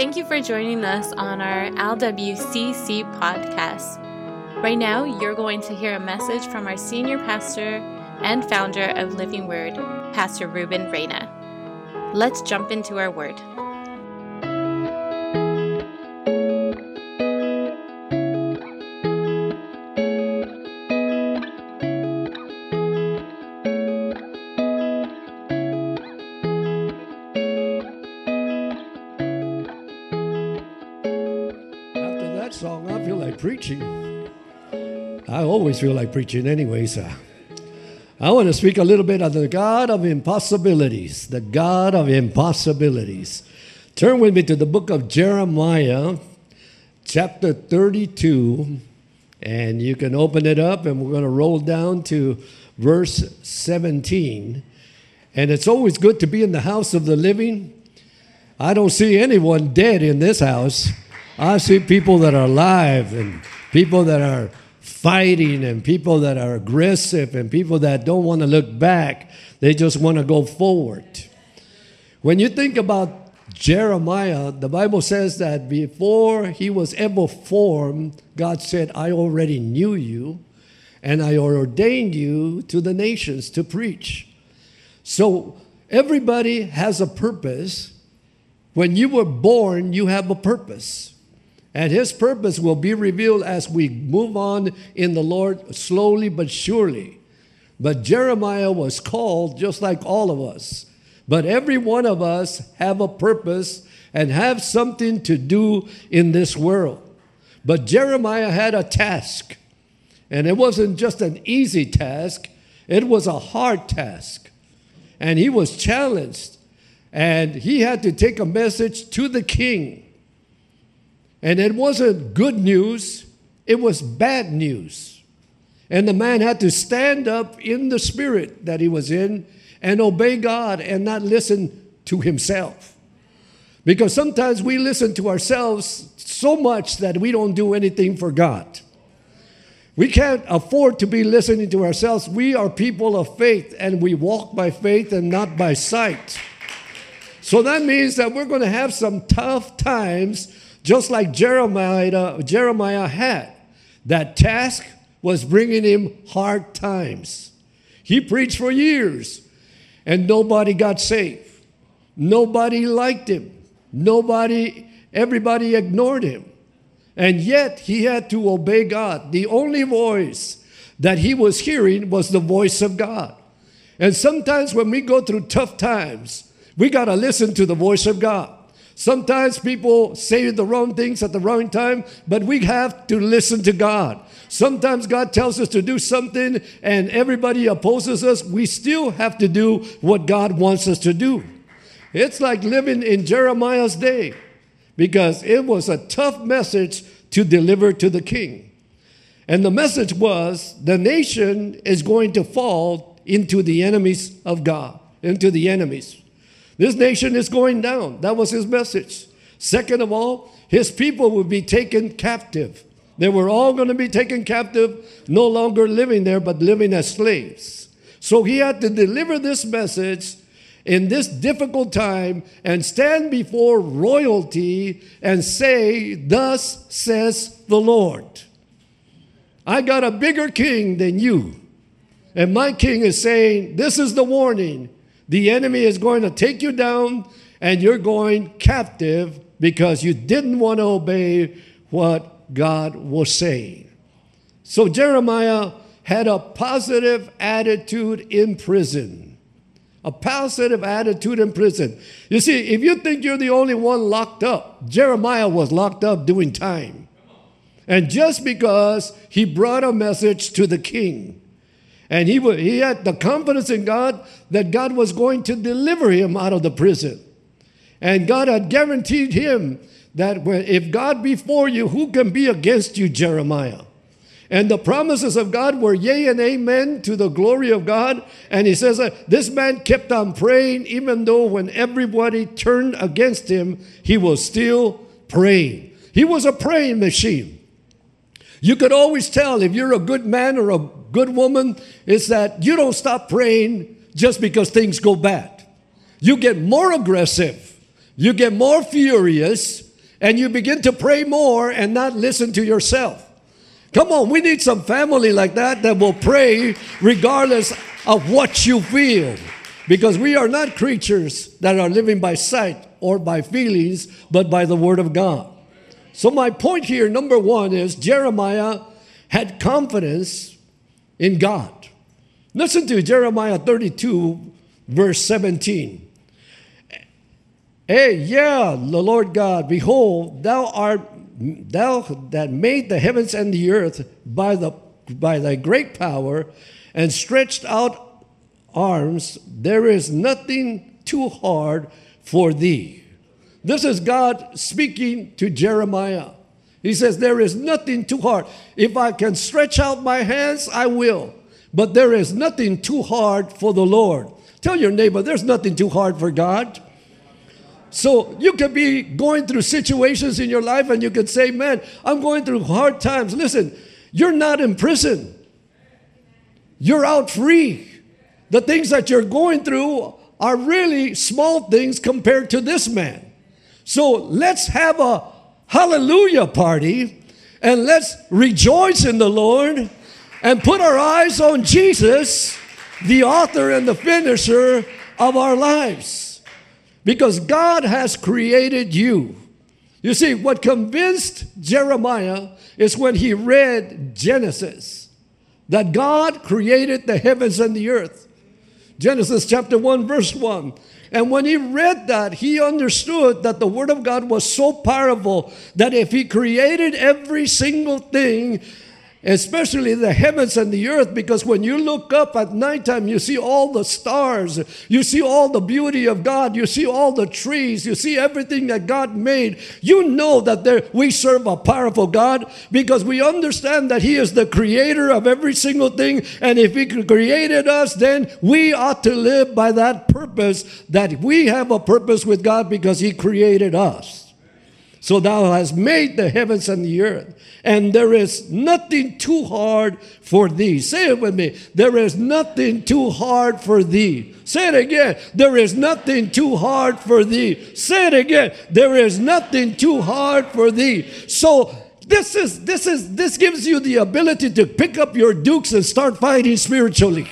Thank you for joining us on our LWCC podcast. Right now, you're going to hear a message from our senior pastor and founder of Living Word, Pastor Ruben Reyna. Let's jump into our word. Always feel like preaching, anyways. Uh, I want to speak a little bit on the God of impossibilities. The God of impossibilities. Turn with me to the book of Jeremiah, chapter 32, and you can open it up, and we're going to roll down to verse 17. And it's always good to be in the house of the living. I don't see anyone dead in this house. I see people that are alive and people that are fighting and people that are aggressive and people that don't want to look back. They just want to go forward. When you think about Jeremiah, the Bible says that before he was ever formed, God said, I already knew you and I ordained you to the nations to preach. So everybody has a purpose. When you were born, you have a purpose. And his purpose will be revealed as we move on in the Lord slowly but surely. But Jeremiah was called just like all of us. But every one of us have a purpose and have something to do in this world. But Jeremiah had a task. And it wasn't just an easy task, it was a hard task. And he was challenged. And he had to take a message to the king. And it wasn't good news, it was bad news. And the man had to stand up in the spirit that he was in and obey God and not listen to himself. Because sometimes we listen to ourselves so much that we don't do anything for God. We can't afford to be listening to ourselves. We are people of faith and we walk by faith and not by sight. So that means that we're going to have some tough times just like Jeremiah, Jeremiah had. That task was bringing him hard times. He preached for years and nobody got saved. Nobody liked him. Nobody, everybody ignored him. And yet he had to obey God. The only voice that he was hearing was the voice of God. And sometimes when we go through tough times, we got to listen to the voice of God. Sometimes people say the wrong things at the wrong time, but we have to listen to God. Sometimes God tells us to do something and everybody opposes us. We still have to do what God wants us to do. It's like living in Jeremiah's day because it was a tough message to deliver to the king. And the message was the nation is going to fall into the enemies of God, into the enemies. This nation is going down. That was his message. Second of all, his people would be taken captive. They were all going to be taken captive, no longer living there, but living as slaves. So he had to deliver this message in this difficult time and stand before royalty and say, Thus says the Lord. I got a bigger king than you. And my king is saying, This is the warning. The enemy is going to take you down and you're going captive because you didn't want to obey what God was saying. So Jeremiah had a positive attitude in prison. A positive attitude in prison. You see, if you think you're the only one locked up, Jeremiah was locked up doing time. And just because he brought a message to the king, and he, he had the confidence in God that God was going to deliver him out of the prison. And God had guaranteed him that if God be for you, who can be against you, Jeremiah? And the promises of God were yea and amen to the glory of God. And he says, uh, This man kept on praying, even though when everybody turned against him, he was still praying. He was a praying machine. You could always tell if you're a good man or a good woman, is that you don't stop praying just because things go bad. You get more aggressive, you get more furious, and you begin to pray more and not listen to yourself. Come on, we need some family like that that will pray regardless of what you feel. Because we are not creatures that are living by sight or by feelings, but by the Word of God. So, my point here, number one, is Jeremiah had confidence in God. Listen to Jeremiah 32, verse 17. Hey, yeah, the Lord God, behold, thou art thou that made the heavens and the earth by the by thy great power and stretched out arms, there is nothing too hard for thee. This is God speaking to Jeremiah. He says, There is nothing too hard. If I can stretch out my hands, I will. But there is nothing too hard for the Lord. Tell your neighbor, there's nothing too hard for God. So you could be going through situations in your life and you could say, Man, I'm going through hard times. Listen, you're not in prison, you're out free. The things that you're going through are really small things compared to this man. So let's have a hallelujah party and let's rejoice in the Lord and put our eyes on Jesus, the author and the finisher of our lives. Because God has created you. You see, what convinced Jeremiah is when he read Genesis that God created the heavens and the earth. Genesis chapter 1, verse 1. And when he read that, he understood that the Word of God was so powerful that if he created every single thing, especially the heavens and the earth, because when you look up at nighttime, you see all the stars, you see all the beauty of God, you see all the trees, you see everything that God made. You know that there, we serve a powerful God because we understand that He is the creator of every single thing. And if He created us, then we ought to live by that purpose that we have a purpose with God because He created us. So thou hast made the heavens and the earth and there is nothing too hard for thee. Say it with me. There is nothing too hard for thee. Say it again. There is nothing too hard for thee. Say it again. There is nothing too hard for thee. So this is this is this gives you the ability to pick up your dukes and start fighting spiritually.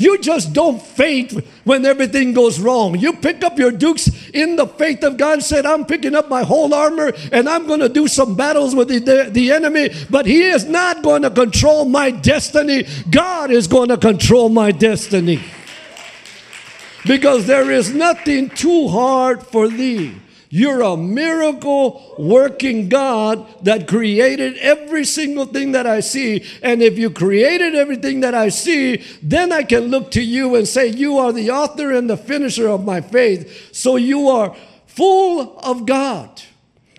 You just don't faint when everything goes wrong. You pick up your dukes in the faith of God, said, I'm picking up my whole armor and I'm going to do some battles with the, the, the enemy, but he is not going to control my destiny. God is going to control my destiny. Because there is nothing too hard for thee. You're a miracle working God that created every single thing that I see. And if you created everything that I see, then I can look to you and say, You are the author and the finisher of my faith. So you are full of God.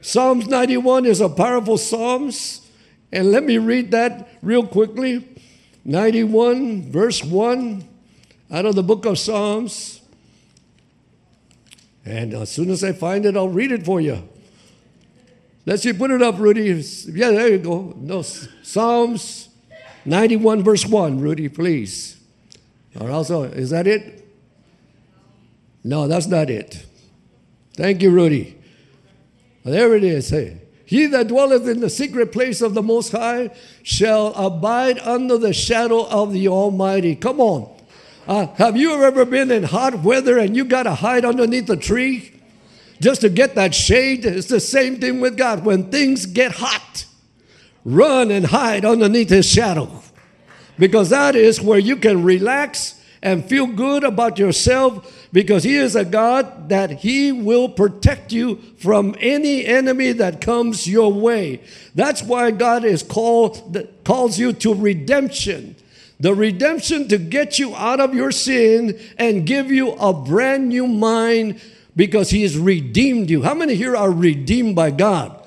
Psalms 91 is a powerful Psalms. And let me read that real quickly. 91, verse 1, out of the book of Psalms. And as soon as I find it, I'll read it for you. Let's see, put it up, Rudy. Yeah, there you go. No, Psalms 91, verse 1, Rudy, please. Or also, uh, is that it? No, that's not it. Thank you, Rudy. There it is. Hey. He that dwelleth in the secret place of the Most High shall abide under the shadow of the Almighty. Come on. Uh, have you ever been in hot weather and you got to hide underneath a tree just to get that shade? It's the same thing with God. When things get hot, run and hide underneath His shadow because that is where you can relax and feel good about yourself because He is a God that He will protect you from any enemy that comes your way. That's why God is called calls you to redemption. The redemption to get you out of your sin and give you a brand new mind because He has redeemed you. How many here are redeemed by God?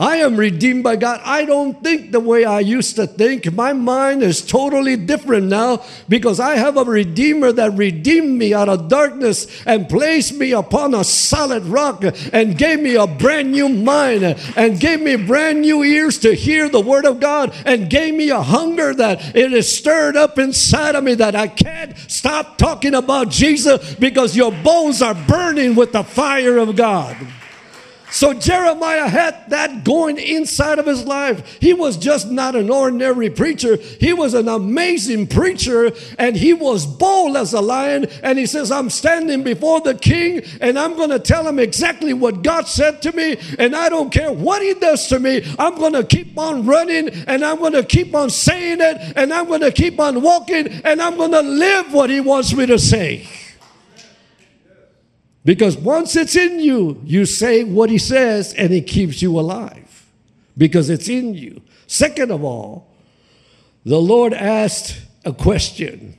I am redeemed by God. I don't think the way I used to think. My mind is totally different now because I have a Redeemer that redeemed me out of darkness and placed me upon a solid rock and gave me a brand new mind and gave me brand new ears to hear the Word of God and gave me a hunger that it is stirred up inside of me that I can't stop talking about Jesus because your bones are burning with the fire of God. So Jeremiah had that going inside of his life. He was just not an ordinary preacher. He was an amazing preacher and he was bold as a lion. And he says, I'm standing before the king and I'm going to tell him exactly what God said to me. And I don't care what he does to me. I'm going to keep on running and I'm going to keep on saying it and I'm going to keep on walking and I'm going to live what he wants me to say. Because once it's in you, you say what he says and it keeps you alive because it's in you. Second of all, the Lord asked a question.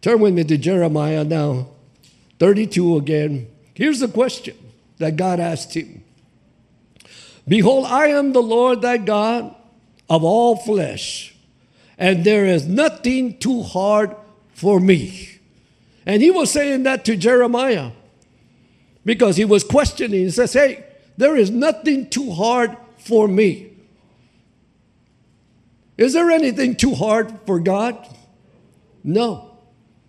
Turn with me to Jeremiah now, 32 again. Here's the question that God asked him Behold, I am the Lord thy God of all flesh, and there is nothing too hard for me. And he was saying that to Jeremiah because he was questioning. He says, Hey, there is nothing too hard for me. Is there anything too hard for God? No.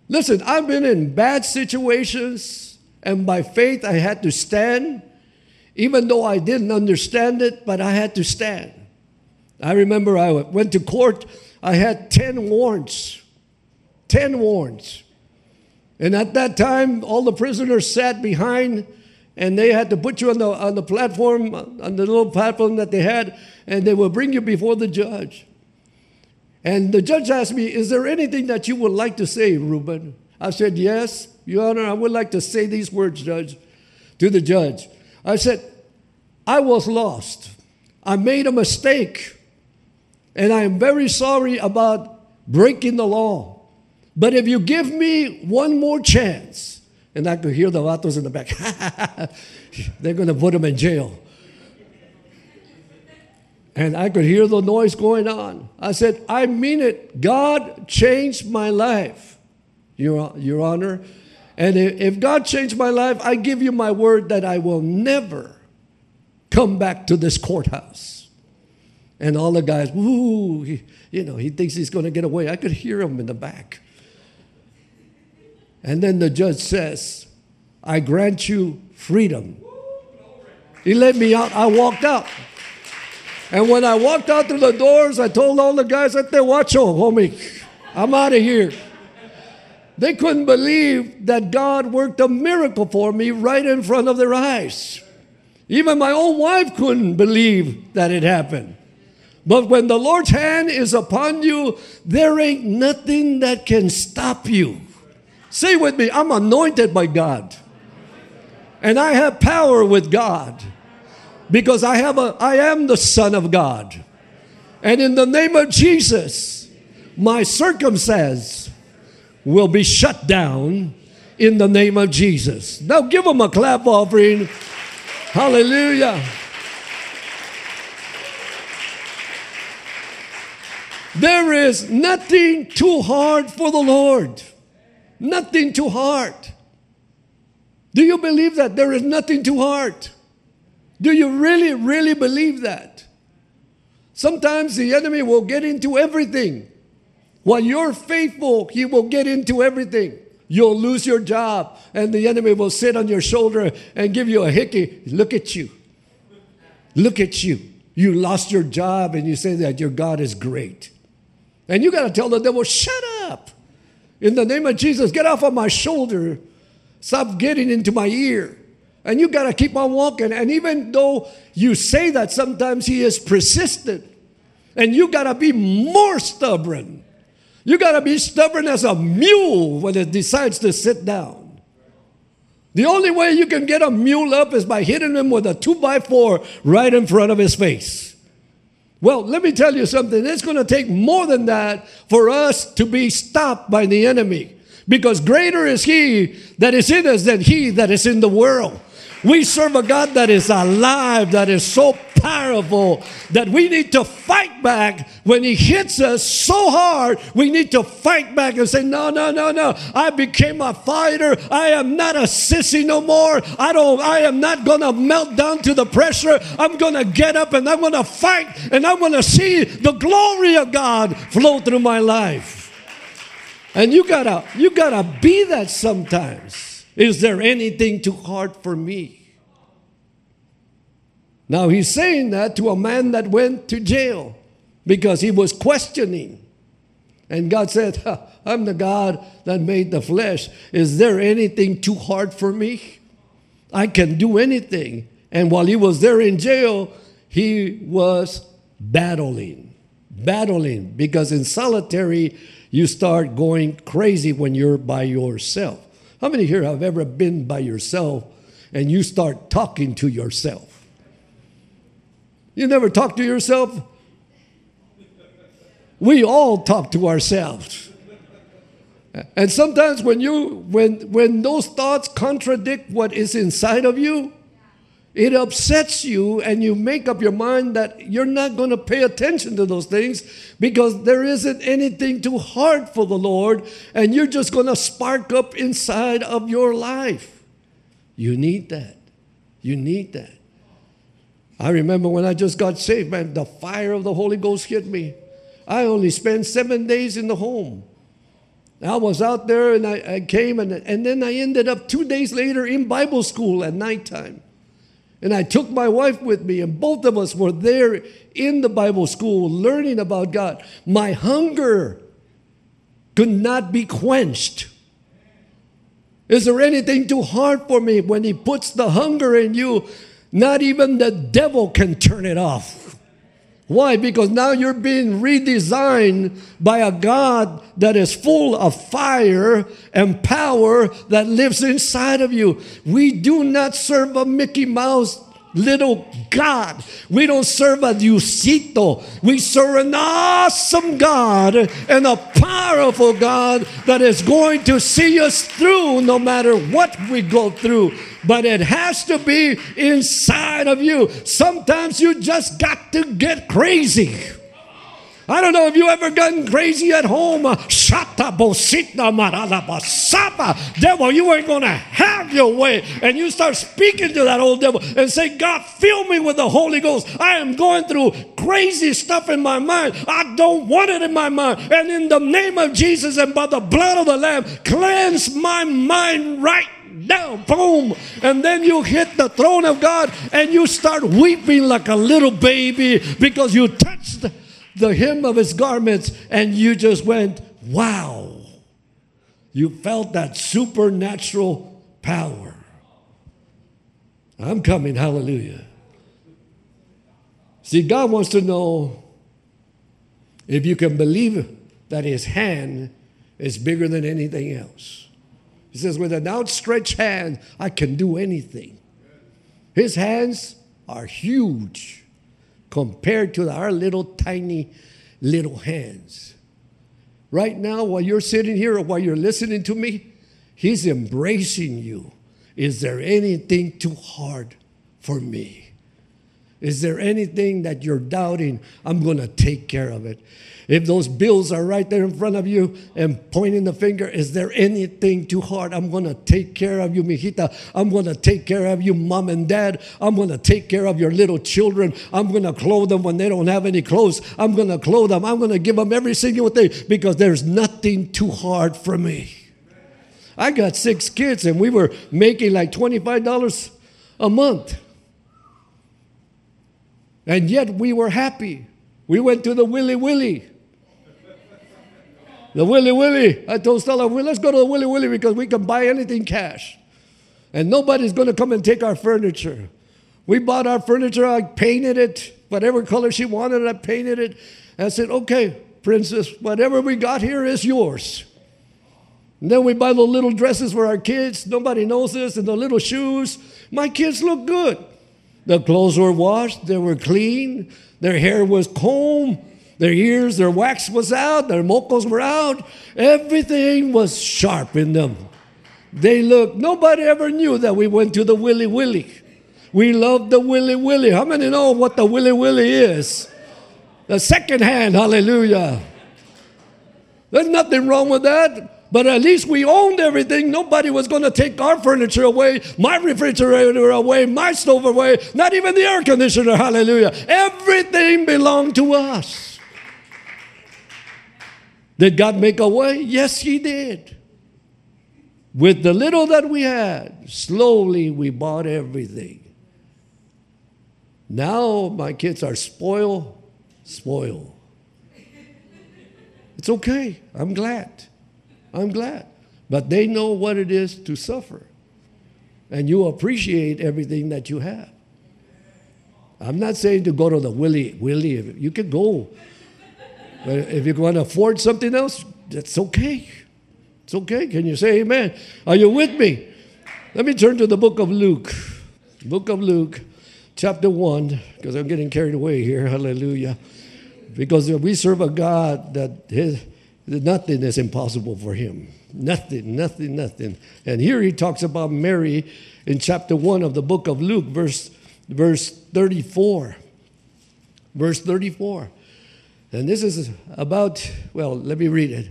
Listen, I've been in bad situations, and by faith I had to stand, even though I didn't understand it, but I had to stand. I remember I went to court, I had 10 warrants. 10 warrants. And at that time, all the prisoners sat behind and they had to put you on the, on the platform, on the little platform that they had, and they would bring you before the judge. And the judge asked me, Is there anything that you would like to say, Reuben? I said, Yes, Your Honor, I would like to say these words, Judge, to the judge. I said, I was lost. I made a mistake. And I am very sorry about breaking the law. But if you give me one more chance, and I could hear the vatos in the back, they're going to put him in jail. And I could hear the noise going on. I said, I mean it. God changed my life, Your, Your Honor. And if God changed my life, I give you my word that I will never come back to this courthouse. And all the guys, woo, he, you know, he thinks he's going to get away. I could hear him in the back. And then the judge says, I grant you freedom. He let me out. I walked out. And when I walked out through the doors, I told all the guys at there, watch out, homie. I'm out of here. They couldn't believe that God worked a miracle for me right in front of their eyes. Even my own wife couldn't believe that it happened. But when the Lord's hand is upon you, there ain't nothing that can stop you. Say with me, I'm anointed by God. And I have power with God because I have a I am the son of God. And in the name of Jesus, my circumstance will be shut down in the name of Jesus. Now give them a clap offering. Hallelujah. There is nothing too hard for the Lord. Nothing too hard. Do you believe that? There is nothing too hard. Do you really, really believe that? Sometimes the enemy will get into everything. While you're faithful, he will get into everything. You'll lose your job, and the enemy will sit on your shoulder and give you a hickey. Look at you. Look at you. You lost your job, and you say that your God is great. And you got to tell the devil, shut up. In the name of Jesus, get off of my shoulder. Stop getting into my ear. And you got to keep on walking. And even though you say that, sometimes he is persistent. And you got to be more stubborn. You got to be stubborn as a mule when it decides to sit down. The only way you can get a mule up is by hitting him with a two by four right in front of his face. Well, let me tell you something. It's going to take more than that for us to be stopped by the enemy. Because greater is he that is in us than he that is in the world. We serve a God that is alive, that is so powerful that we need to fight back when He hits us so hard. We need to fight back and say, No, no, no, no. I became a fighter. I am not a sissy no more. I don't, I am not gonna melt down to the pressure. I'm gonna get up and I'm gonna fight and I'm gonna see the glory of God flow through my life. And you gotta, you gotta be that sometimes. Is there anything too hard for me? Now he's saying that to a man that went to jail because he was questioning. And God said, I'm the God that made the flesh. Is there anything too hard for me? I can do anything. And while he was there in jail, he was battling, battling, because in solitary, you start going crazy when you're by yourself. How many here have ever been by yourself and you start talking to yourself? You never talk to yourself? We all talk to ourselves. And sometimes when you when when those thoughts contradict what is inside of you, it upsets you, and you make up your mind that you're not going to pay attention to those things because there isn't anything too hard for the Lord, and you're just going to spark up inside of your life. You need that. You need that. I remember when I just got saved, man, the fire of the Holy Ghost hit me. I only spent seven days in the home. I was out there and I, I came, and, and then I ended up two days later in Bible school at nighttime. And I took my wife with me, and both of us were there in the Bible school learning about God. My hunger could not be quenched. Is there anything too hard for me? When He puts the hunger in you, not even the devil can turn it off. Why? Because now you're being redesigned by a God that is full of fire and power that lives inside of you. We do not serve a Mickey Mouse little God. We don't serve a Diosito. We serve an awesome God and a powerful God that is going to see us through no matter what we go through. But it has to be inside of you. Sometimes you just got to get crazy. I don't know if you ever gotten crazy at home. Shata bosita maralabasapa. Devil, you ain't gonna have your way. And you start speaking to that old devil and say, God, fill me with the Holy Ghost. I am going through crazy stuff in my mind. I don't want it in my mind. And in the name of Jesus and by the blood of the Lamb, cleanse my mind right now, boom. And then you hit the throne of God and you start weeping like a little baby because you touched the hem of his garments and you just went, wow. You felt that supernatural power. I'm coming, hallelujah. See, God wants to know if you can believe that his hand is bigger than anything else. He says, with an outstretched hand, I can do anything. His hands are huge compared to our little tiny little hands. Right now, while you're sitting here or while you're listening to me, He's embracing you. Is there anything too hard for me? Is there anything that you're doubting? I'm going to take care of it. If those bills are right there in front of you and pointing the finger, is there anything too hard? I'm going to take care of you, mijita. I'm going to take care of you, mom and dad. I'm going to take care of your little children. I'm going to clothe them when they don't have any clothes. I'm going to clothe them. I'm going to give them every single thing because there's nothing too hard for me. I got six kids and we were making like $25 a month. And yet we were happy. We went to the Willy Willy. The Willy Willy. I told Stella, well, let's go to the Willy Willy because we can buy anything cash. And nobody's going to come and take our furniture. We bought our furniture, I painted it, whatever color she wanted, I painted it. I said, okay, princess, whatever we got here is yours. And then we buy the little dresses for our kids. Nobody knows this. And the little shoes. My kids look good. The clothes were washed, they were clean, their hair was combed, their ears, their wax was out, their mocos were out. Everything was sharp in them. They looked, nobody ever knew that we went to the Willy Willy. We loved the Willy Willy. How many know what the Willy Willy is? The second hand, hallelujah. There's nothing wrong with that. But at least we owned everything. Nobody was going to take our furniture away, my refrigerator away, my stove away, not even the air conditioner. Hallelujah. Everything belonged to us. Did God make a way? Yes, He did. With the little that we had, slowly we bought everything. Now my kids are spoiled, spoiled. It's okay. I'm glad. I'm glad. But they know what it is to suffer. And you appreciate everything that you have. I'm not saying to go to the Willie, Willie, you can go. But if you want to afford something else, that's okay. It's okay. Can you say amen? Are you with me? Let me turn to the book of Luke. Book of Luke, chapter 1, because I'm getting carried away here. Hallelujah. Because we serve a God that his, nothing is impossible for him. Nothing, nothing, nothing. And here he talks about Mary in chapter 1 of the book of Luke, verse, verse 34. Verse 34. And this is about, well, let me read it.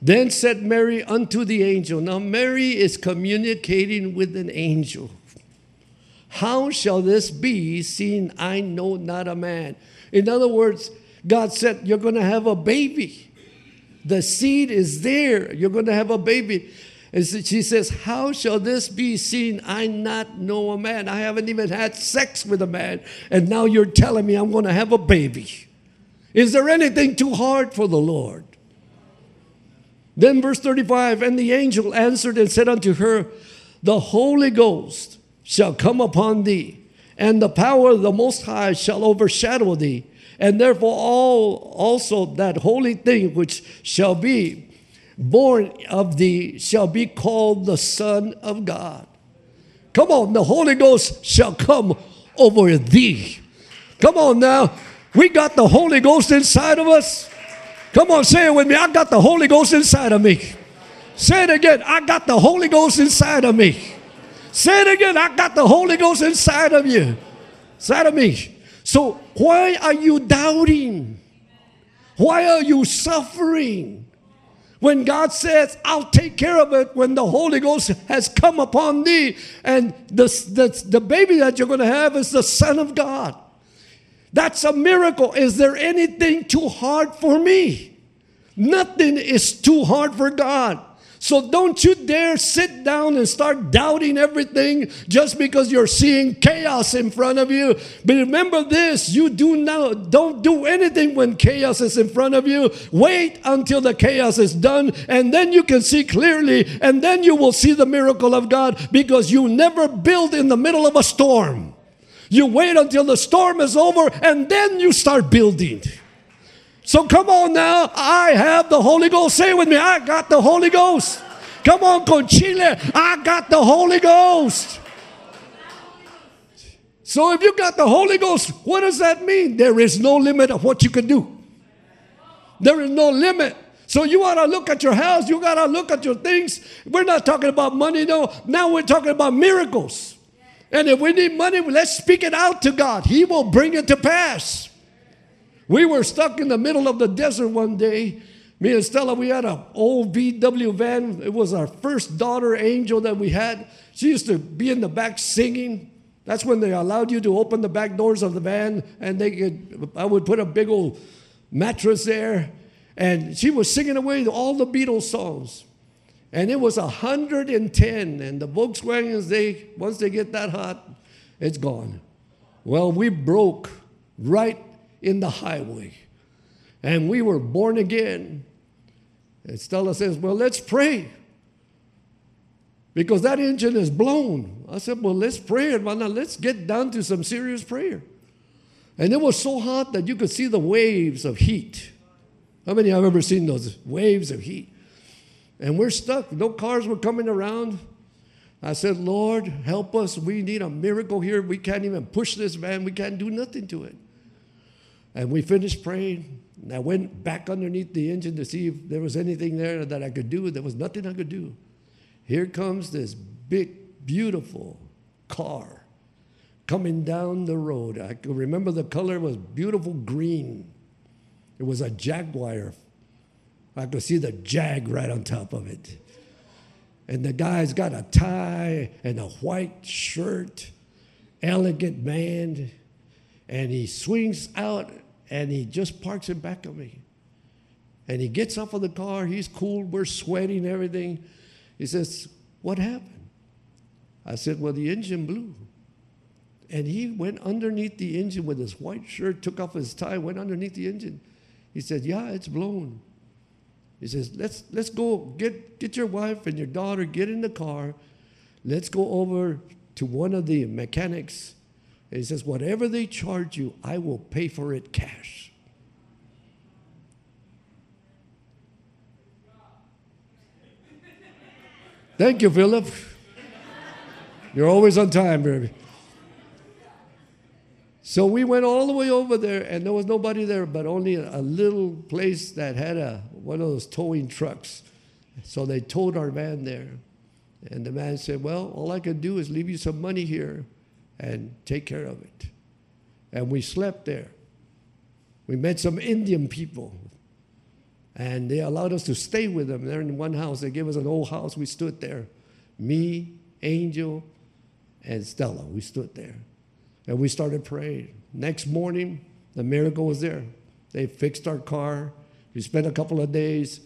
Then said Mary unto the angel. Now, Mary is communicating with an angel. How shall this be, seeing I know not a man? In other words, God said, You're going to have a baby. The seed is there. You're going to have a baby. And she says, How shall this be seen? I not know a man. I haven't even had sex with a man. And now you're telling me I'm going to have a baby. Is there anything too hard for the Lord? Then, verse 35 And the angel answered and said unto her, The Holy Ghost shall come upon thee, and the power of the Most High shall overshadow thee. And therefore, all also that holy thing which shall be born of thee shall be called the Son of God. Come on, the Holy Ghost shall come over thee. Come on now. We got the Holy Ghost inside of us. Come on, say it with me. I got the Holy Ghost inside of me. Say it again. I got the Holy Ghost inside of me. Say it again. I got the Holy Ghost inside of you. Inside of me. So why are you doubting? Why are you suffering? When God says, I'll take care of it when the Holy Ghost has come upon thee, and the, the, the baby that you're going to have is the Son of God. That's a miracle. Is there anything too hard for me? Nothing is too hard for God. So don't you dare sit down and start doubting everything just because you're seeing chaos in front of you. But remember this, you do now don't do anything when chaos is in front of you. Wait until the chaos is done and then you can see clearly and then you will see the miracle of God because you never build in the middle of a storm. You wait until the storm is over and then you start building. So come on now. I have the Holy Ghost. Say with me, I got the Holy Ghost. Come on, Conchile. I got the Holy Ghost. So if you got the Holy Ghost, what does that mean? There is no limit of what you can do. There is no limit. So you to look at your house, you got to look at your things. We're not talking about money, no. Now we're talking about miracles. And if we need money, let's speak it out to God. He will bring it to pass. We were stuck in the middle of the desert one day. Me and Stella, we had an old VW van. It was our first daughter, Angel, that we had. She used to be in the back singing. That's when they allowed you to open the back doors of the van, and they could. I would put a big old mattress there, and she was singing away all the Beatles songs. And it was 110, and the Volkswagens, they once they get that hot, it's gone. Well, we broke right in the highway, and we were born again. And Stella says, Well, let's pray. Because that engine is blown. I said, Well, let's pray. And now let's get down to some serious prayer. And it was so hot that you could see the waves of heat. How many have ever seen those waves of heat? And we're stuck. No cars were coming around. I said, Lord, help us. We need a miracle here. We can't even push this van, we can't do nothing to it. And we finished praying. And I went back underneath the engine to see if there was anything there that I could do. There was nothing I could do. Here comes this big, beautiful car coming down the road. I remember the color was beautiful green. It was a Jaguar I could see the jag right on top of it. And the guy's got a tie and a white shirt, elegant man, and he swings out and he just parks in back of me. And he gets off of the car, he's cool, we're sweating, everything. He says, What happened? I said, Well, the engine blew. And he went underneath the engine with his white shirt, took off his tie, went underneath the engine. He said, Yeah, it's blown. He says, Let's, let's go get, get your wife and your daughter, get in the car. Let's go over to one of the mechanics. And he says, Whatever they charge you, I will pay for it cash. Thank you, Philip. You're always on time, baby. So we went all the way over there, and there was nobody there, but only a little place that had a one of those towing trucks. So they towed our van there, and the man said, "Well, all I can do is leave you some money here, and take care of it." And we slept there. We met some Indian people, and they allowed us to stay with them. They're in one house. They gave us an old house. We stood there, me, Angel, and Stella. We stood there. And we started praying. Next morning, the miracle was there. They fixed our car. We spent a couple of days,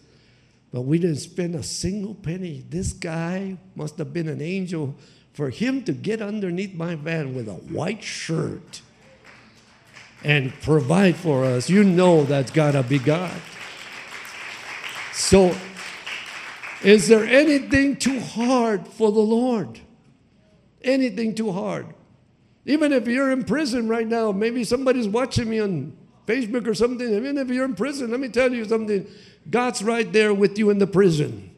but we didn't spend a single penny. This guy must have been an angel for him to get underneath my van with a white shirt and provide for us. You know that's got to be God. So, is there anything too hard for the Lord? Anything too hard? Even if you're in prison right now, maybe somebody's watching me on Facebook or something. Even if you're in prison, let me tell you something. God's right there with you in the prison.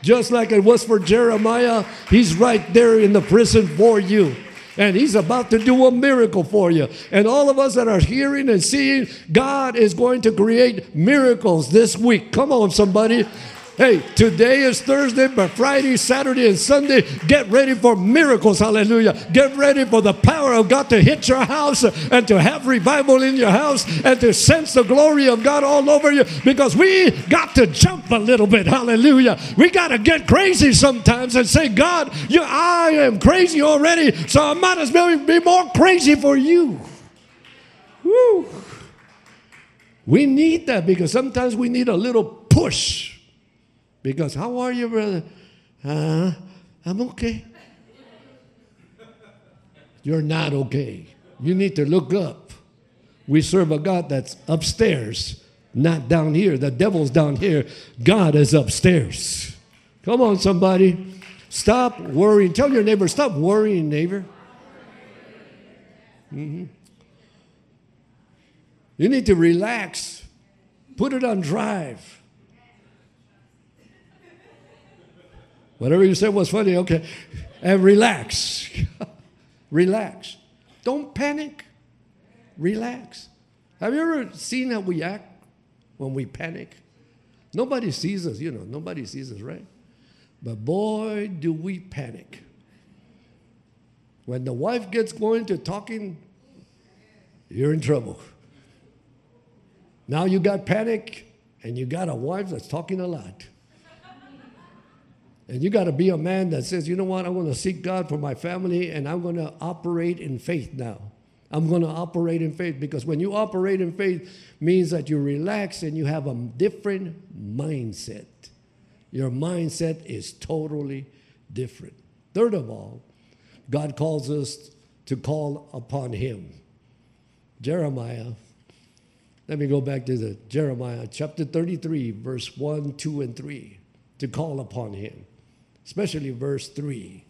Just like it was for Jeremiah, He's right there in the prison for you. And He's about to do a miracle for you. And all of us that are hearing and seeing, God is going to create miracles this week. Come on, somebody. Hey, today is Thursday, but Friday, Saturday, and Sunday, get ready for miracles. Hallelujah. Get ready for the power of God to hit your house and to have revival in your house and to sense the glory of God all over you because we got to jump a little bit. Hallelujah. We got to get crazy sometimes and say, God, you, I am crazy already, so I might as well be more crazy for you. Woo. We need that because sometimes we need a little push. Because, how are you, brother? Uh, I'm okay. You're not okay. You need to look up. We serve a God that's upstairs, not down here. The devil's down here. God is upstairs. Come on, somebody. Stop worrying. Tell your neighbor, stop worrying, neighbor. Mm-hmm. You need to relax. Put it on drive. Whatever you said was funny, okay. And relax. relax. Don't panic. Relax. Have you ever seen how we act when we panic? Nobody sees us, you know, nobody sees us, right? But boy, do we panic. When the wife gets going to talking, you're in trouble. Now you got panic and you got a wife that's talking a lot. And you got to be a man that says, you know what, I'm going to seek God for my family and I'm going to operate in faith now. I'm going to operate in faith because when you operate in faith means that you relax and you have a different mindset. Your mindset is totally different. Third of all, God calls us to call upon him. Jeremiah, let me go back to the Jeremiah chapter 33 verse 1, 2 and 3 to call upon him especially verse 3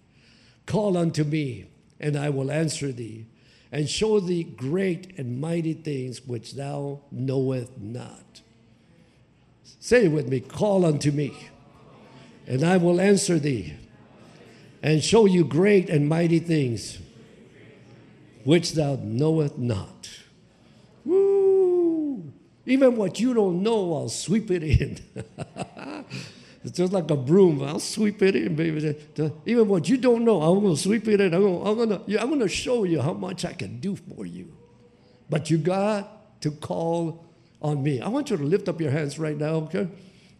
Call unto me, and I will answer thee, and show thee great and mighty things which thou knowest not. Say it with me Call unto me, and I will answer thee, and show you great and mighty things which thou knowest not. Woo! Even what you don't know, I'll sweep it in. It's just like a broom. I'll sweep it in, baby. Even what you don't know, I'm going to sweep it in. I'm going to, I'm, going to, I'm going to show you how much I can do for you. But you got to call on me. I want you to lift up your hands right now, okay?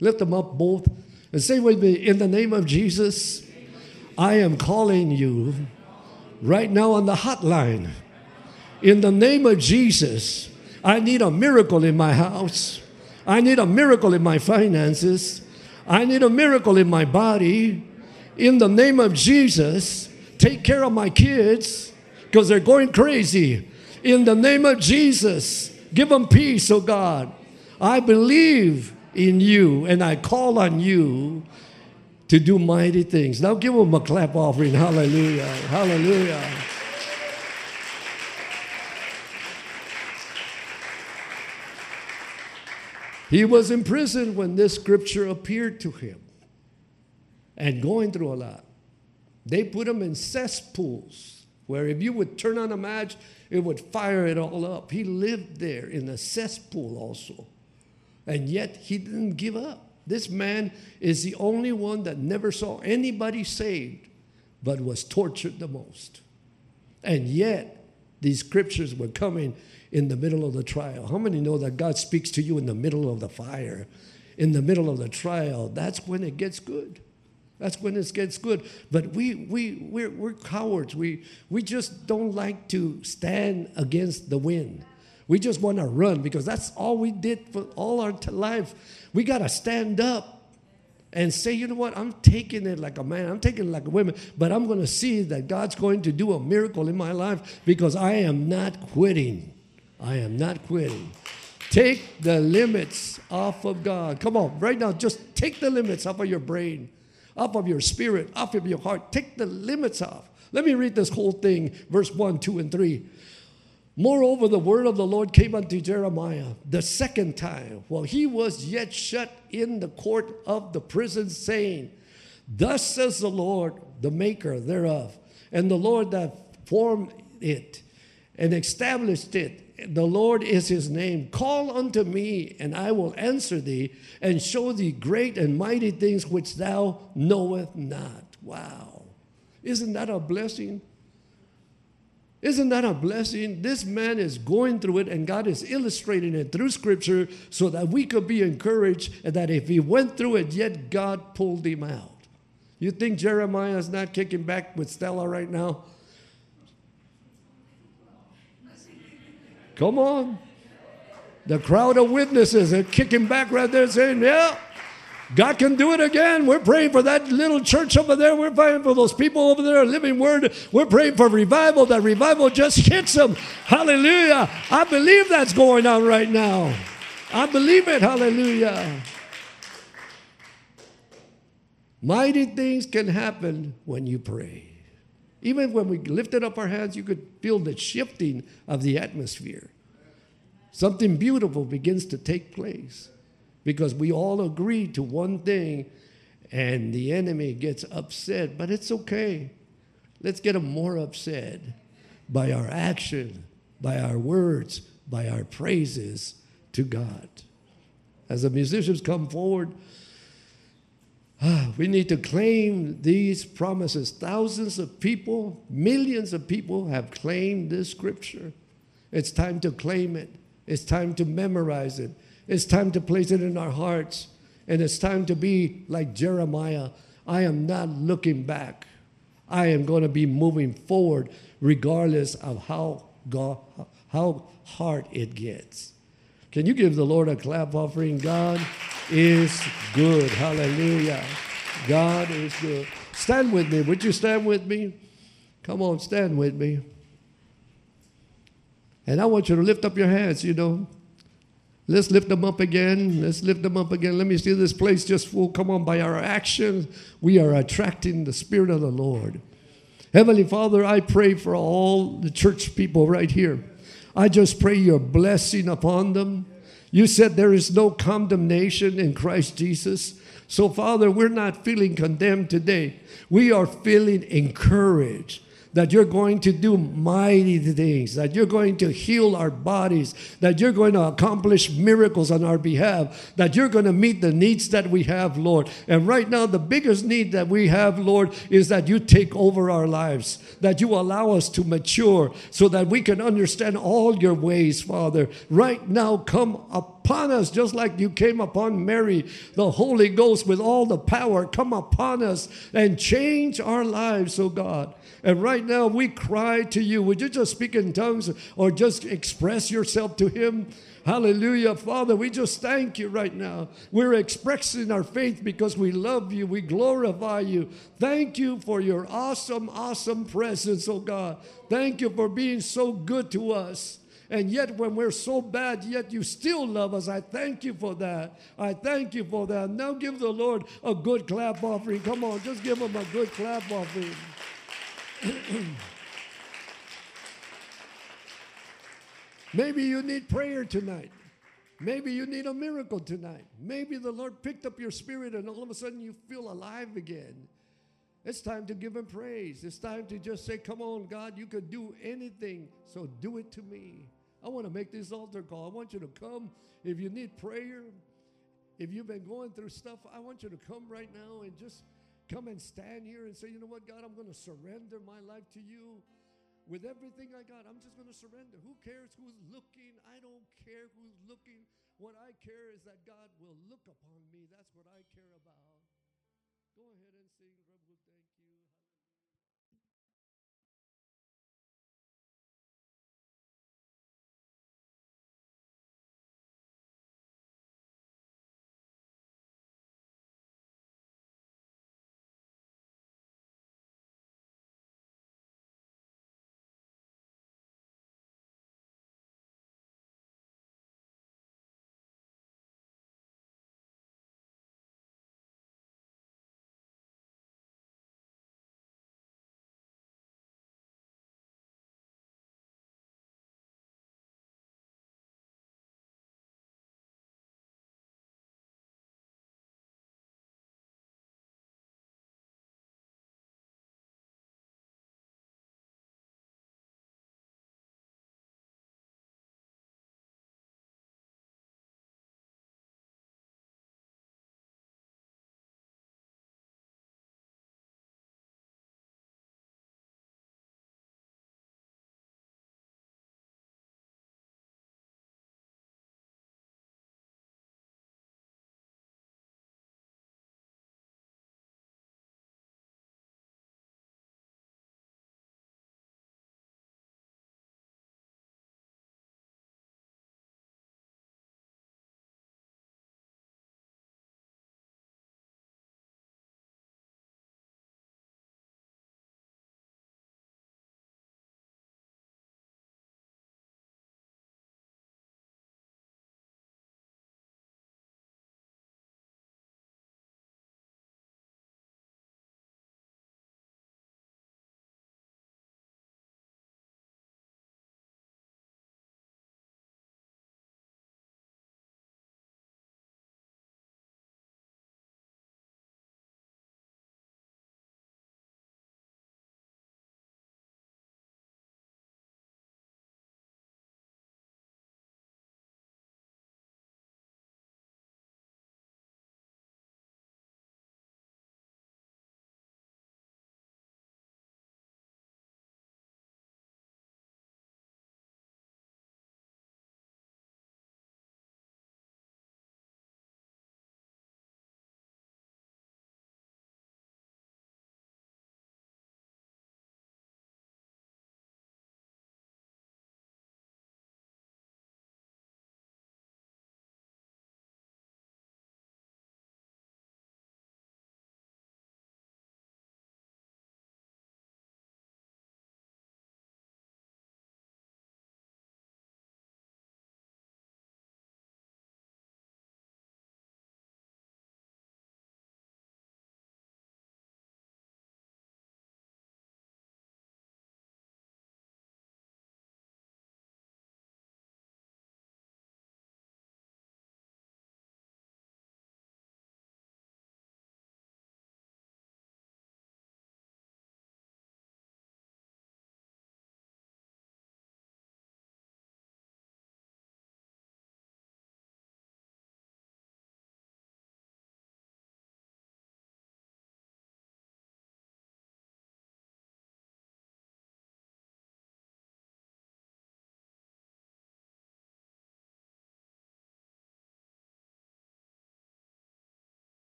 Lift them up both and say with me, in the name of Jesus, I am calling you right now on the hotline. In the name of Jesus, I need a miracle in my house. I need a miracle in my finances. I need a miracle in my body. In the name of Jesus, take care of my kids. because they're going crazy. In the name of Jesus, give them peace, oh God. I believe in you and I call on you to do mighty things. Now give them a clap offering. Hallelujah. Hallelujah. He was in prison when this scripture appeared to him and going through a lot. They put him in cesspools where if you would turn on a match, it would fire it all up. He lived there in a cesspool also. And yet he didn't give up. This man is the only one that never saw anybody saved, but was tortured the most. And yet, these scriptures were coming in the middle of the trial. How many know that God speaks to you in the middle of the fire, in the middle of the trial? That's when it gets good. That's when it gets good. But we, we, we're, we're cowards. We, we just don't like to stand against the wind. We just want to run because that's all we did for all our life. We got to stand up and say, you know what, I'm taking it like a man, I'm taking it like a woman, but I'm going to see that God's going to do a miracle in my life because I am not quitting. I am not quitting. Take the limits off of God. Come on, right now, just take the limits off of your brain, off of your spirit, off of your heart. Take the limits off. Let me read this whole thing, verse 1, 2, and 3. Moreover, the word of the Lord came unto Jeremiah the second time, while he was yet shut in the court of the prison, saying, Thus says the Lord, the maker thereof, and the Lord that formed it and established it the Lord is his name. Call unto me, and I will answer thee, and show thee great and mighty things which thou knowest not. Wow. Isn't that a blessing? Isn't that a blessing? This man is going through it, and God is illustrating it through Scripture so that we could be encouraged that if he went through it, yet God pulled him out. You think Jeremiah is not kicking back with Stella right now? Come on. The crowd of witnesses are kicking back right there saying, Yeah, God can do it again. We're praying for that little church over there. We're praying for those people over there, living word. We're praying for revival. That revival just hits them. Hallelujah. I believe that's going on right now. I believe it. Hallelujah. Mighty things can happen when you pray. Even when we lifted up our hands, you could feel the shifting of the atmosphere. Something beautiful begins to take place because we all agree to one thing and the enemy gets upset, but it's okay. Let's get him more upset by our action, by our words, by our praises to God. As the musicians come forward, ah, we need to claim these promises. Thousands of people, millions of people have claimed this scripture. It's time to claim it. It's time to memorize it. It's time to place it in our hearts. And it's time to be like Jeremiah. I am not looking back. I am going to be moving forward regardless of how, God, how hard it gets. Can you give the Lord a clap offering? God is good. Hallelujah. God is good. Stand with me. Would you stand with me? Come on, stand with me. And I want you to lift up your hands, you know. Let's lift them up again. Let's lift them up again. Let me see this place just full. Come on, by our actions, we are attracting the Spirit of the Lord. Heavenly Father, I pray for all the church people right here. I just pray your blessing upon them. You said there is no condemnation in Christ Jesus. So, Father, we're not feeling condemned today. We are feeling encouraged that you're going to do mighty things, that you're going to heal our bodies, that you're going to accomplish miracles on our behalf, that you're going to meet the needs that we have, Lord. And right now, the biggest need that we have, Lord, is that you take over our lives, that you allow us to mature so that we can understand all your ways, Father. Right now, come upon us just like you came upon Mary, the Holy Ghost with all the power. Come upon us and change our lives, oh God. And right now we cry to you. Would you just speak in tongues or just express yourself to Him? Hallelujah. Father, we just thank you right now. We're expressing our faith because we love you. We glorify you. Thank you for your awesome, awesome presence, oh God. Thank you for being so good to us. And yet, when we're so bad, yet you still love us. I thank you for that. I thank you for that. Now give the Lord a good clap offering. Come on, just give him a good clap offering. Maybe you need prayer tonight. Maybe you need a miracle tonight. Maybe the Lord picked up your spirit and all of a sudden you feel alive again. It's time to give Him praise. It's time to just say, Come on, God, you could do anything, so do it to me. I want to make this altar call. I want you to come. If you need prayer, if you've been going through stuff, I want you to come right now and just come and stand here and say, You know what, God, I'm going to surrender my life to you with everything I got, I'm just going to surrender. Who cares who's looking? I don't care who's looking. What I care is that God will look upon me. That's what I care about. Go ahead and sing.